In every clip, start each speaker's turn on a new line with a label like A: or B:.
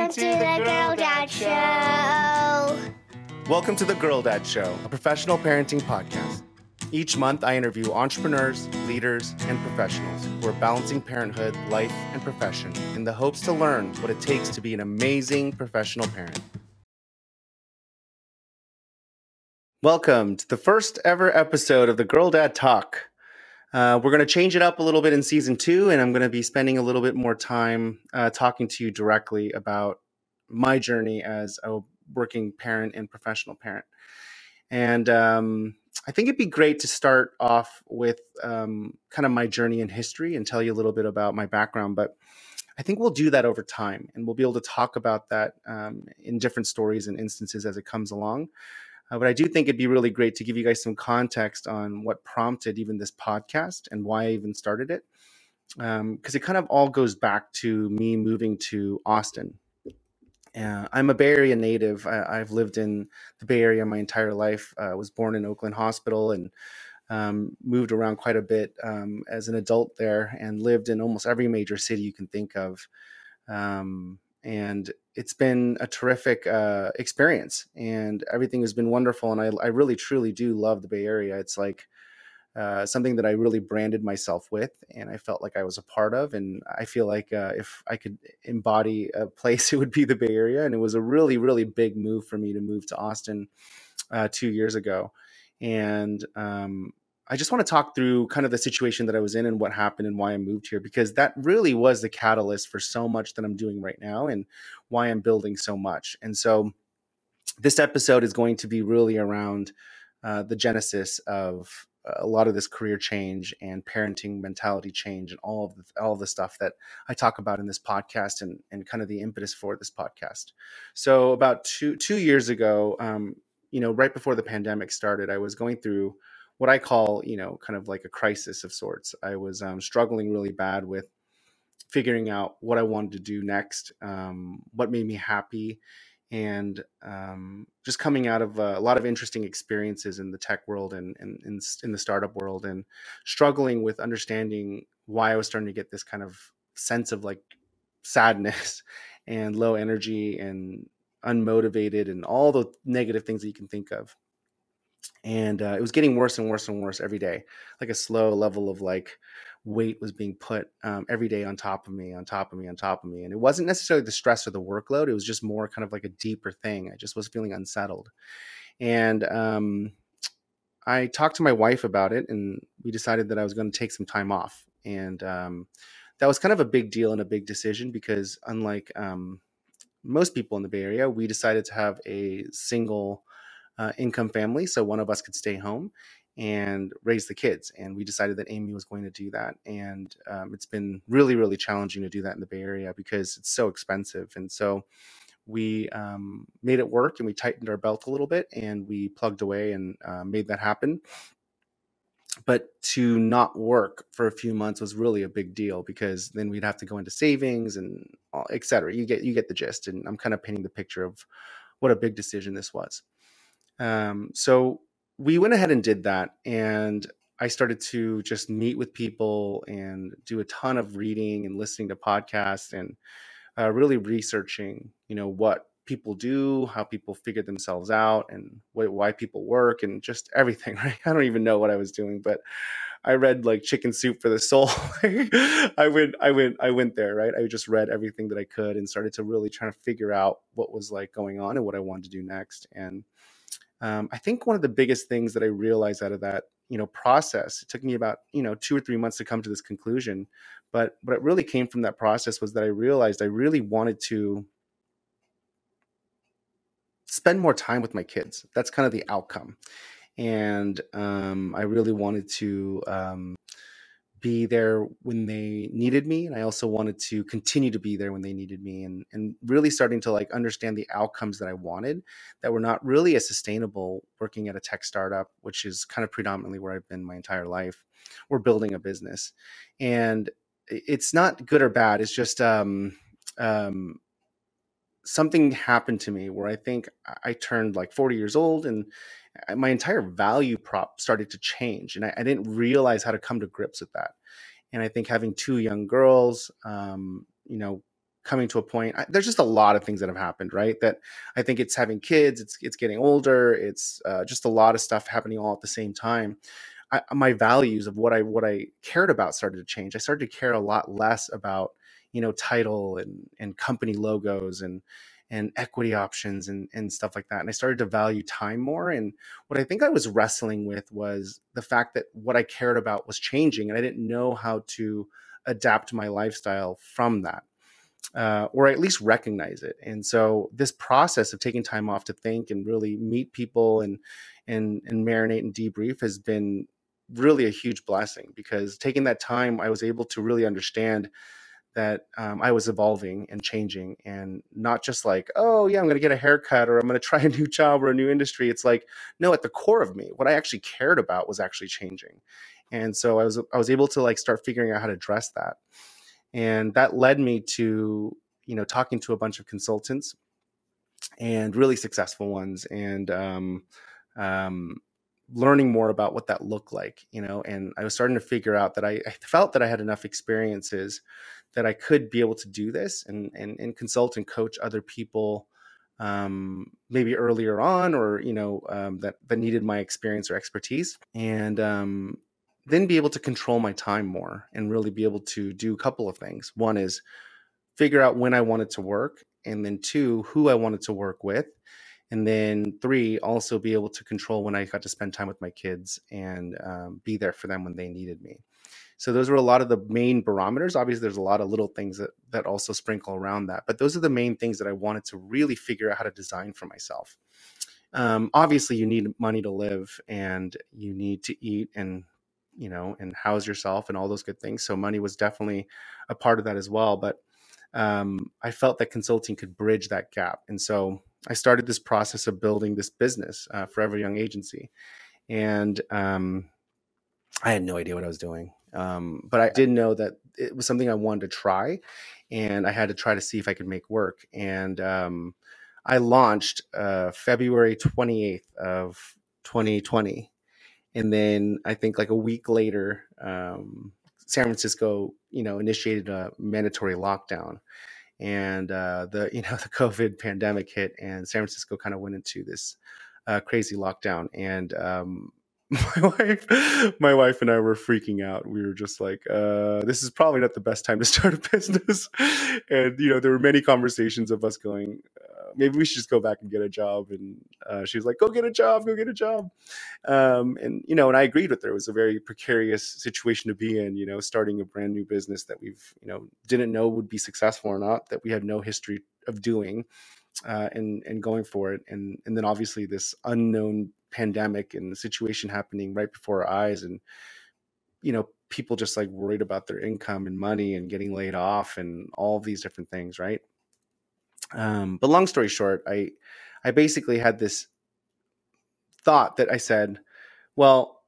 A: Welcome to the Girl Dad Show.
B: Welcome to the Girl Dad Show, a professional parenting podcast. Each month, I interview entrepreneurs, leaders, and professionals who are balancing parenthood, life, and profession in the hopes to learn what it takes to be an amazing professional parent. Welcome to the first ever episode of the Girl Dad Talk. Uh, we're going to change it up a little bit in season two, and I'm going to be spending a little bit more time uh, talking to you directly about my journey as a working parent and professional parent. And um, I think it'd be great to start off with um, kind of my journey in history and tell you a little bit about my background. But I think we'll do that over time, and we'll be able to talk about that um, in different stories and instances as it comes along. Uh, but I do think it'd be really great to give you guys some context on what prompted even this podcast and why I even started it. Because um, it kind of all goes back to me moving to Austin. Uh, I'm a Bay Area native. I, have lived in the Bay Area my entire life. I uh, was born in Oakland Hospital and um, moved around quite a bit um, as an adult there and lived in almost every major city you can think of. Um, and it's been a terrific uh, experience and everything has been wonderful and I, I, really truly do love the bay area. It's like uh, something that i really branded myself with and i felt like i was a part of and i feel like uh, if i could embody a place it would be the bay area and it was a really really big move for me to move to austin uh, two years ago. And um, I just want to talk through kind of the situation that I was in and what happened and why I moved here because that really was the catalyst for so much that I'm doing right now and why I'm building so much. And so this episode is going to be really around uh, the genesis of a lot of this career change and parenting mentality change and all of the, all of the stuff that I talk about in this podcast and, and kind of the impetus for this podcast. So about two two years ago, um, you know, right before the pandemic started, I was going through what I call, you know, kind of like a crisis of sorts. I was um, struggling really bad with figuring out what I wanted to do next, um, what made me happy, and um, just coming out of a, a, lot of interesting experiences in the tech world and, and, and in the startup world, and struggling with understanding why I was starting to get this kind of sense of like sadness and low energy and unmotivated and all the negative things that you can think of and uh, it was getting worse and worse and worse every day like a slow level of like weight was being put um, every day on top of me on top of me on top of me and it wasn't necessarily the stress or the workload it was just more kind of like a deeper thing i just was feeling unsettled and um, i talked to my wife about it and we decided that i was going to take some time off and um, that was kind of a big deal and a big decision because unlike um, most people in the bay area we decided to have a single uh, income family, so one of us could stay home and raise the kids. And we decided that Amy was going to do that. And um, it's been really, really challenging to do that in the Bay Area because it's so expensive. And so we um, made it work and we tightened our belt a little bit and we plugged away and uh, made that happen. But to not work for a few months was really a big deal because then we'd have to go into savings and et cetera. You get you get the gist, and I'm kind of painting the picture of what a big decision this was. Um, so we went ahead and did that. And I started to just meet with people and do a ton of reading and listening to podcasts and uh, really researching, you know, what people do, how people figure themselves out, and what, why people work, and just everything. Right? I don't even know what I was doing, but I read like Chicken Soup for the Soul. I went, I went, I went there. Right? I just read everything that I could and started to really try to figure out what was like going on and what I wanted to do next. And um, I think one of the biggest things that I realized out of that, you know, process, it took me about, you know, two or three months to come to this conclusion. But what it really came from that process was that I realized I really wanted to spend more time with my kids. That's kind of the outcome. And um, I really wanted to um, be there when they needed me and i also wanted to continue to be there when they needed me and and really starting to like understand the outcomes that i wanted that were not really as sustainable working at a tech startup which is kind of predominantly where i've been my entire life we're building a business. And it's not good or bad it's just um um something happened to me where i think i turned like 40 years old and my entire value prop started to change and I, I, didn't realize how to come to grips with that and i think having two young girls um, you know coming to a point. I, there's just a lot of things that have happened, right? That I think it's having kids, it's it's getting older, it's uh, just a lot of stuff happening all at the same time. I, my values of what I what I cared about started to change. I started to care a lot less about you know title and and company logos and and equity options and and stuff like that. And I started to value time more. And what I think I was wrestling with was the fact that what I cared about was changing, and I didn't know how to adapt my lifestyle from that. Uh, or at least recognize it. And so this process of taking time off to think and really meet people and and and marinate and debrief has been really a huge blessing because taking that time, I was able to really understand that um, I was evolving and changing, and not just like, oh yeah, I'm going to get a haircut or I'm going to try a new job or a new industry. It's like, no, at the core of me, what I actually cared about was actually changing, and so I was I was able to like start figuring out how to address that, and that led me to you know talking to a bunch of consultants and really successful ones, and um, um, learning more about what that looked like, you know, and I was starting to figure out that I, I, felt that I had enough experiences that I could be able to do this and and, and consult and coach other people um, maybe earlier on or you know um, that that needed my experience or expertise and um, then be able to control my time more and really be able to do a couple of things. One is figure out when I wanted to work, and then two, who I wanted to work with and then three also be able to control when i got to spend time with my kids and um, be there for them when they needed me. So those were a lot of the main barometers. Obviously there's a lot of little things that that also sprinkle around that but those are the main things that i wanted to really figure out how to design for myself. Um, obviously you need money to live and you need to eat and you know and house yourself and all those good things so money was definitely a part of that as well but um, i felt that consulting could bridge that gap and so I started this process of building this business, uh, Forever Young Agency, and um, I had no idea what I was doing. Um, but I did know that it was something I wanted to try, and I had to try to see if I could make work. And um, I launched uh, February 28th of 2020, and then I think like a week later, um, San Francisco, you know, initiated a mandatory lockdown and uh, the you know the COVID pandemic hit, and San Francisco kind of went into this uh, crazy lockdown. And um, my wife, my wife and I were freaking out. We were just like, uh, "This is probably not the best time to start a business." and you know, there were many conversations of us going, maybe we should just go back and get a job. And uh, she was like, go get a job, go get a job. Um, and, you know, and I agreed with her. It was a very precarious situation to be in, you know, starting a brand new business that we've, you know, didn't know would be successful or not, that we had no history of doing. Uh, and and going for it, and and then obviously this unknown pandemic and the situation happening right before our eyes, and you know people just like worried about their income and money and getting laid off and all these different things, right? Um, but long story short, I I basically had this thought that I said, well,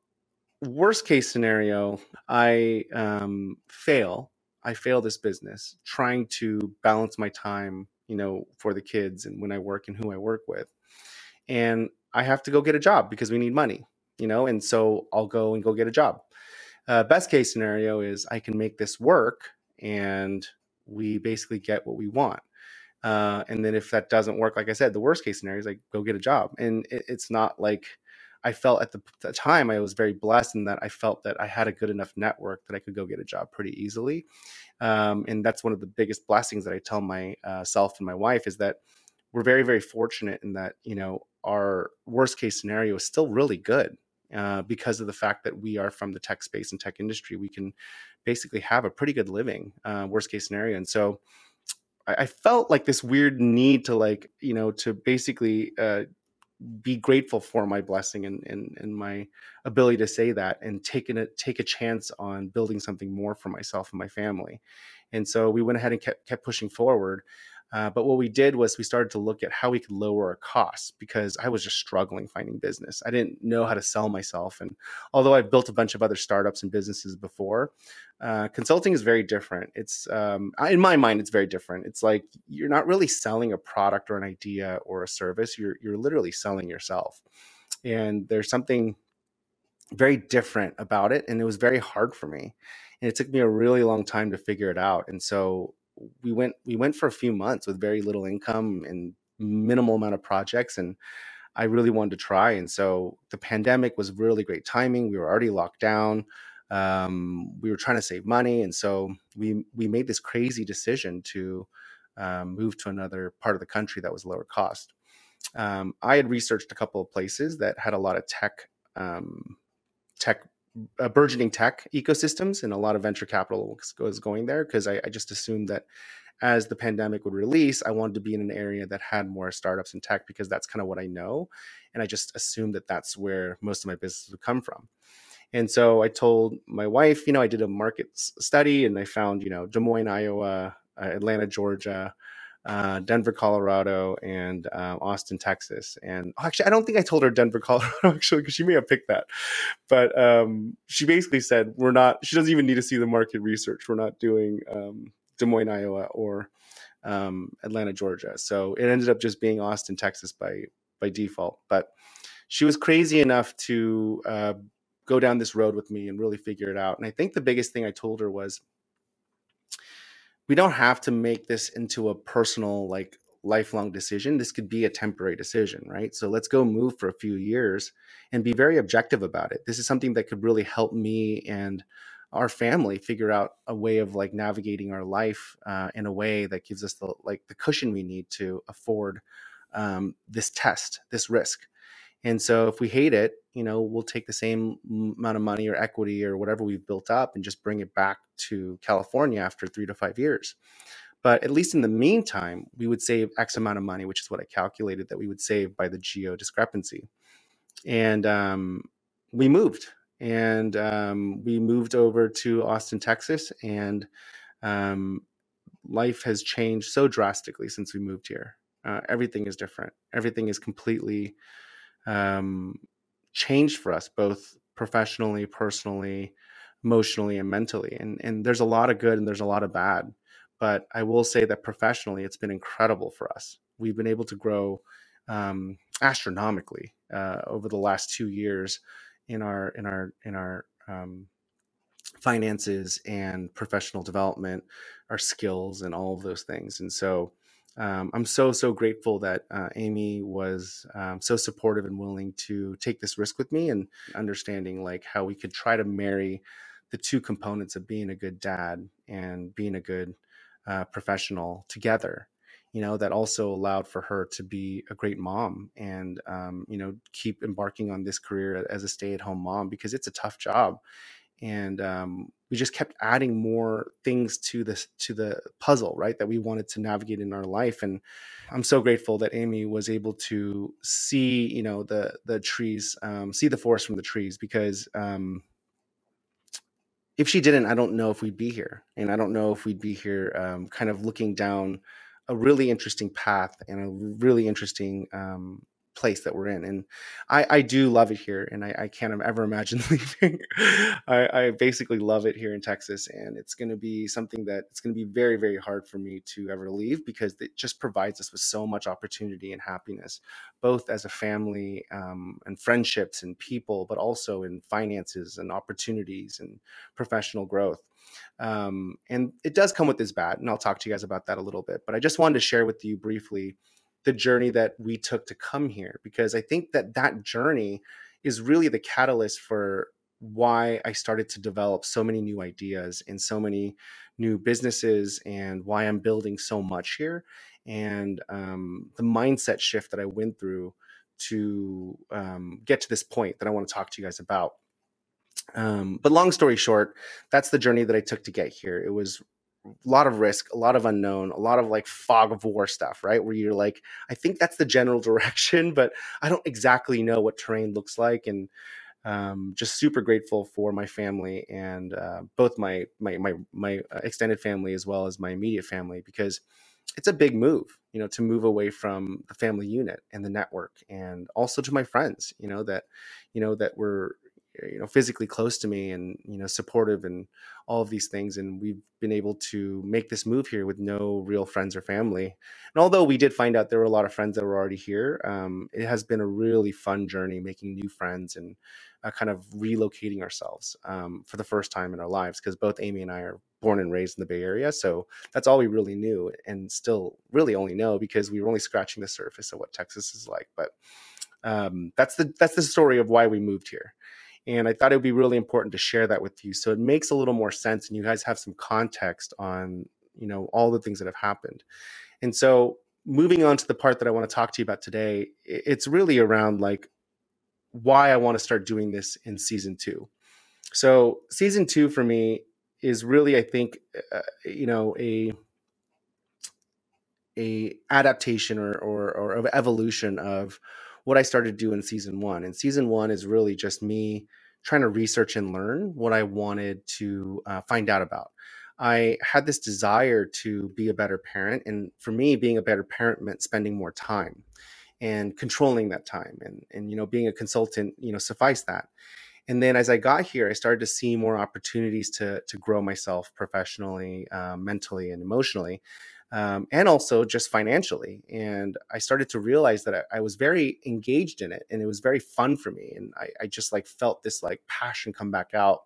B: worst case scenario, I um, fail. I fail this business trying to balance my time, you know, for the kids and when I work and who I work with. And I have to go get a job because we need money, you know, and so I'll go and go get a job. Uh, best case scenario is I can make this work and we basically get what we want. Uh, and then if that doesn't work, like I said, the worst case scenario is like go get a job. And it, it's not like I felt at the, the, time I was very blessed in that I felt that I had a good enough network that I could go get a job pretty easily. Um, and that's one of the biggest blessings that I tell myself uh, and my wife is that we're very very fortunate in that you know our worst case scenario is still really good uh, because of the fact that we are from the tech space and tech industry. We can basically have a pretty good living, uh, worst case scenario. And so I, felt like this weird need to like you know to basically uh, be grateful for my blessing and, and and my ability to say that and taking a take a chance on building something more for myself and my family. And so we went ahead and kept kept pushing forward uh, but what we did was we started to look at how we could lower our costs because I was just struggling finding business. I didn't know how to sell myself. And although I've built a bunch of other startups and businesses before, uh, consulting is very different. It's, um, in my mind, it's very different. It's like you're not really selling a product or an idea or a service, you're, you're literally selling yourself. And there's something very different about it. And it was very hard for me. And it took me a really long time to figure it out. And so we went we went for a few months with very little income and minimal amount of projects and I really wanted to try. And so the pandemic was really great timing. We were already locked down. Um, we were trying to save money, and so we we made this crazy decision to um, move to another part of the country that was lower cost. Um, I had researched a couple of places that had a lot of tech um, tech uh, burgeoning tech ecosystems, and a lot of venture capital was going there because I, I just assumed that as the pandemic would release, I wanted to be in an area that had more startups and tech because that's kind of what I know. And I just assumed that that's where most of my business would come from. And so I told my wife, you know, I did a market study and I found, you know, Des Moines, Iowa, uh, Atlanta, Georgia, uh, Denver, Colorado, and uh, Austin, Texas. And actually, I don't think I told her Denver, Colorado, actually, because she may have picked that. But um, she basically said, we're not, she doesn't even need to see the market research. We're not doing um, Des Moines, Iowa, or um, Atlanta, Georgia. So it ended up just being Austin, Texas by by default. But she was crazy enough to uh, go down this road with me and really figure it out. And I think the biggest thing I told her was, we don't have to make this into a personal like lifelong decision. This could be a temporary decision, right? So let's go move for a few years and be very objective about it. This is something that could really help me and our family figure out a way of like navigating our life uh, in a way that gives us the like the cushion we need to afford um, this test, this risk. And so if we hate it, you know, we'll take the same amount of money or equity or whatever we've built up and just bring it back to California after three to five years. But at least in the meantime, we would save X amount of money, which is what I calculated that we would save by the geo discrepancy. And um, we moved and um, we moved over to Austin, Texas, and um, life has changed so drastically since we moved here. Uh, everything is different. Everything is completely um, changed for us, both professionally, personally, emotionally, and mentally. And and there's a lot of good and there's a lot of bad. But I will say that professionally, it's been incredible for us. We've been able to grow um, astronomically uh, over the last two years in our in our in our um, finances and professional development, our skills, and all of those things. And so, um, I'm so so grateful that uh, Amy was um, so supportive and willing to take this risk with me, and understanding like how we could try to marry the two components of being a good dad and being a good uh, professional together you know that also allowed for her to be a great mom and um, you know keep embarking on this career as a stay-at-home mom because it's a tough job. And um, we just kept adding more things to this to the puzzle right that we wanted to navigate in our life. And i'm so grateful that amy was able to see you know the the trees um, see the forest from the trees because um, if she didn't i don't know if we'd be here and i don't know if we'd be here um, kind of looking down a really interesting path and a really interesting um, place that we're in. And I, I do love it here, and I, I can't ever imagine leaving. I, I, basically love it here in Texas, and it's going to be something that it's going to be very, very hard for me to ever leave because it just provides us with so much opportunity and happiness, both as a family um, and friendships and people, but also in finances and opportunities and professional growth. Um, and it does come with this bad, and I'll talk to you guys about that a little bit. But I just wanted to share with you briefly the journey that we took to come here because I think that that journey is really the catalyst for why I started to develop so many new ideas and so many new businesses and why I'm building so much here and um, the mindset shift that I went through to um, get to this point that I want to talk to you guys about. Um, but long story short, that's the journey that I took to get here. It was lot of risk, a lot of unknown, a lot of like fog of war stuff, right? Where you're like, I think that's the general direction, but I don't exactly know what terrain looks like. And um, just super grateful for my family and uh, both my my my my uh, extended family as well as my immediate family because it's a big move, you know, to move away from the family unit and the network, and also to my friends, you know, that you know that were you know physically close to me and you know supportive and all of these things and we've been able to make this move here with no real friends or family. And although we did find out there were a lot of friends that were already here um, it has been a really fun journey making new friends and uh, kind of relocating ourselves um, for the first time in our lives because both amy and i are born and raised in the bay area so that's all we really knew and still really only know because we were only scratching the surface of what texas is like but um, that's the that's the story of why we moved here and i thought it would be really important to share that with you so it makes a little more sense and you guys have some context on you know all the things that have happened. And so moving on to the part that i want to talk to you about today it's really around like why i want to start doing this in season two. So season two for me is really i think uh, you know a a adaptation or, or or evolution of what I started to do in season one. And season one is really just me trying to research and learn what I wanted to uh, find out about. I had this desire to be a better parent. And for me, being a better parent meant spending more time and controlling that time. And, and you know, being a consultant, you know, suffice that. And then as I got here, I started to see more opportunities to, to grow myself professionally, uh, mentally, and emotionally um, and also just financially. And I started to realize that I, I, was very engaged in it and it was very fun for me. And I, I just like felt this like passion come back out.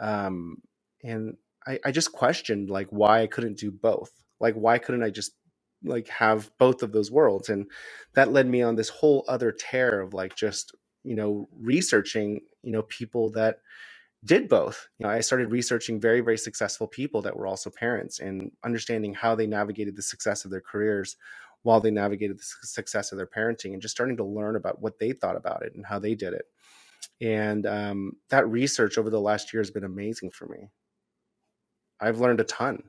B: Um, and I, I just questioned like why I couldn't do both. Like, why couldn't I just like have both of those worlds? And that led me on this whole other tear of like just, you know, researching, you know, people that did both. You know, I started researching very, very successful people that were also parents and understanding how they navigated the success of their careers while they navigated the success of their parenting and just starting to learn about what they thought about it and how they did it. And um, that research over the last year has been amazing for me. I've learned a ton.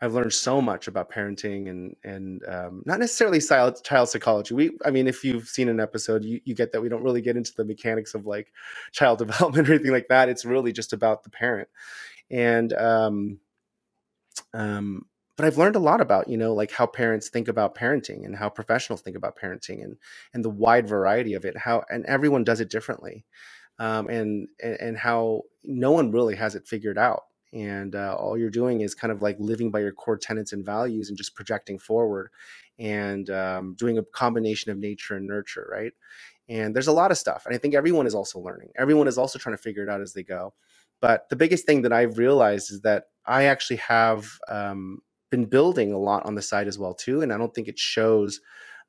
B: I've learned so much about parenting and and um, not necessarily child, psychology. We, I mean, if you've seen an episode, you, you get that we don't really get into the mechanics of like child development or anything like that. It's really just about the parent. And um, um, but I've learned a lot about you know like how parents think about parenting and how professionals think about parenting and and the wide variety of it. How and everyone does it differently, um, and, and and how no one really has it figured out and uh, all you're doing is kind of like living by your core tenets and values and just projecting forward and um, doing a combination of nature and nurture right? And there's a lot of stuff and i think everyone is also learning. Everyone is also trying to figure it out as they go. But the biggest thing that i've realized is that i actually have um, been building a lot on the side as well too and i don't think it shows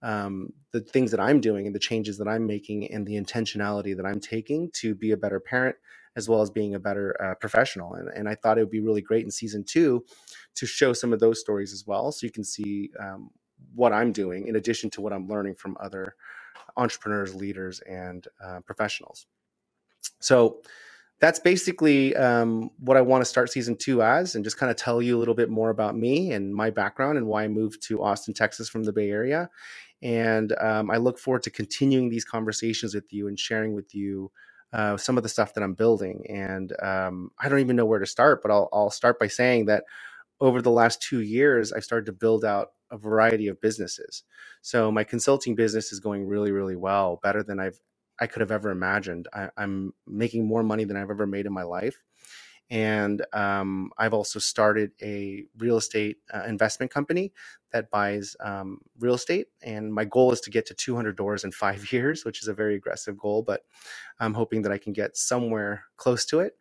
B: um, the things that i'm doing and the changes that i'm making and the intentionality that i'm taking to be a better parent as well as being a better uh, professional. And, and I thought it would be really great in season two to show some of those stories as well. So you can see um, what I'm doing in addition to what I'm learning from other entrepreneurs, leaders, and uh, professionals. So that's basically um, what I want to start season two as, and just kind of tell you a little bit more about me and my background and why I moved to Austin, Texas from the Bay Area. And um, I look forward to continuing these conversations with you and sharing with you uh, some of the stuff that I'm building. And um, I don't even know where to start, but I'll, I'll start by saying that over the last two years, I've started to build out a variety of businesses. So my consulting business is going really, really well, better than I've I could have ever imagined. I, I'm making more money than I've ever made in my life. And um, I've also started a real estate uh, investment company that buys um, real estate. And my goal is to get to 200 doors in five years, which is a very aggressive goal, but I'm hoping that I can get somewhere close to it.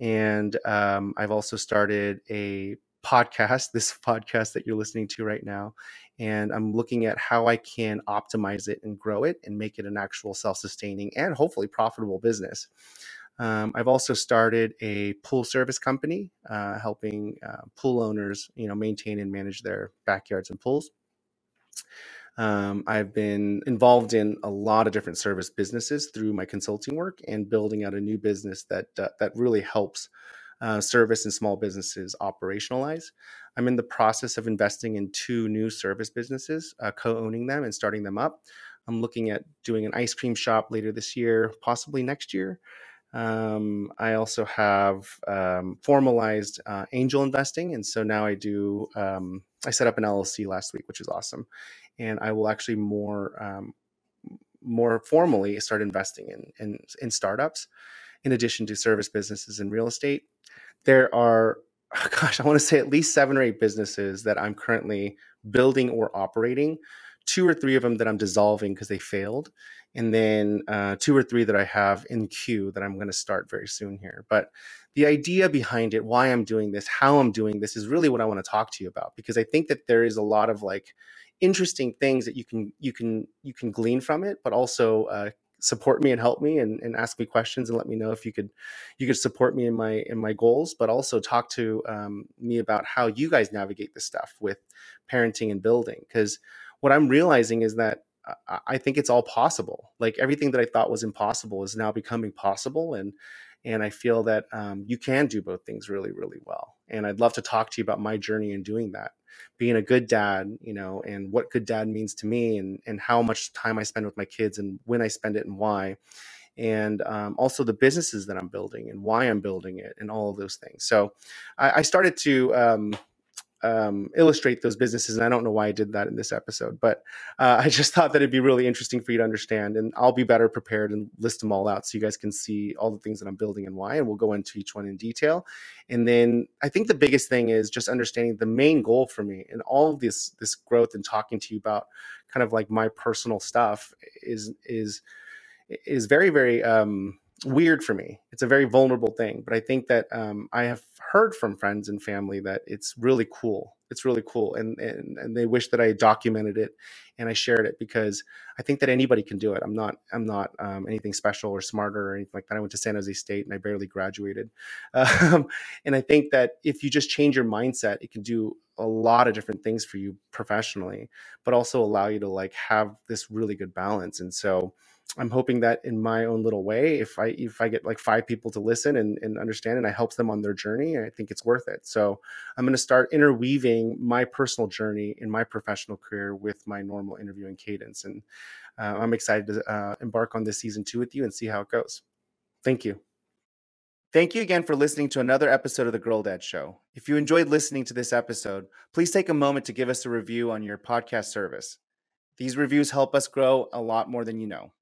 B: And um, I've also started a podcast, this podcast that you're listening to right now. And I'm looking at how I can optimize it and grow it and make it an actual self sustaining and hopefully profitable business. Um, I've also started a pool service company, uh, helping uh, pool owners, you know, maintain and manage their backyards and pools. Um, I've been involved in a lot of different service businesses through my consulting work and building out a new business that uh, that really helps uh, service and small businesses operationalize. I'm in the process of investing in two new service businesses, uh, co-owning them and starting them up. I'm looking at doing an ice cream shop later this year, possibly next year. Um, I also have um, formalized uh, angel investing, and so now I do. Um, I set up an LLC last week, which is awesome, and I will actually more um, more formally start investing in, in in startups. in addition to service businesses and real estate. There are, gosh, I want to say at least seven or eight businesses that I'm currently building or operating. Two or three of them that I'm dissolving because they failed, and then uh, two or three that I have in queue that I'm going to start very soon here. But the idea behind it, why I'm doing this, how I'm doing this, is really what I want to talk to you about because I think that there is a lot of like interesting things that you can you can you can glean from it, but also uh, support me and help me and, and ask me questions and let me know if you could you could support me in my in my goals but also talk to um, me about how you guys navigate this stuff with parenting and building because what i'm realizing is that I think it's all possible. Like everything that I thought was impossible is now becoming possible, and and I feel that um, you can do both things really, really well. And I'd love to talk to you about my journey in doing that, being a good dad, you know, and what good dad means to me, and and how much time I spend with my kids, and when I spend it, and why, and um, also the businesses that I'm building, and why I'm building it, and all of those things. So I, I started to. Um, um, illustrate those businesses. And I don't know why I did that in this episode, but uh, I just thought that it'd be really interesting for you to understand. And I'll be better prepared and list them all out so you guys can see all the things that I'm building and why. And we'll go into each one in detail. And then I think the biggest thing is just understanding the main goal for me and all of this this growth and talking to you about kind of like my personal stuff is is is very very um, weird for me. It's a very vulnerable thing, but I think that um, I have heard from friends and family that it's really cool. It's really cool, and, and and they wish that I documented it and I shared it because I think that anybody can do it. I'm not I'm not um, anything special or smarter or anything like that. I went to San Jose State and I barely graduated, um, and I think that if you just change your mindset, it can do a lot of different things for you professionally, but also allow you to like have this really good balance. And so I'm hoping that in my own little way, if I if I get like five people to listen and, and understand and I help them on their journey, I think it's worth it. So I'm going to start interweaving my personal journey in my professional career with my normal interviewing cadence. And uh, I'm excited to uh, embark on this season two with you and see how it goes. Thank you. Thank you again for listening to another episode of The Girl Dad Show. If you enjoyed listening to this episode, please take a moment to give us a review on your podcast service. These reviews help us grow a lot more than you know.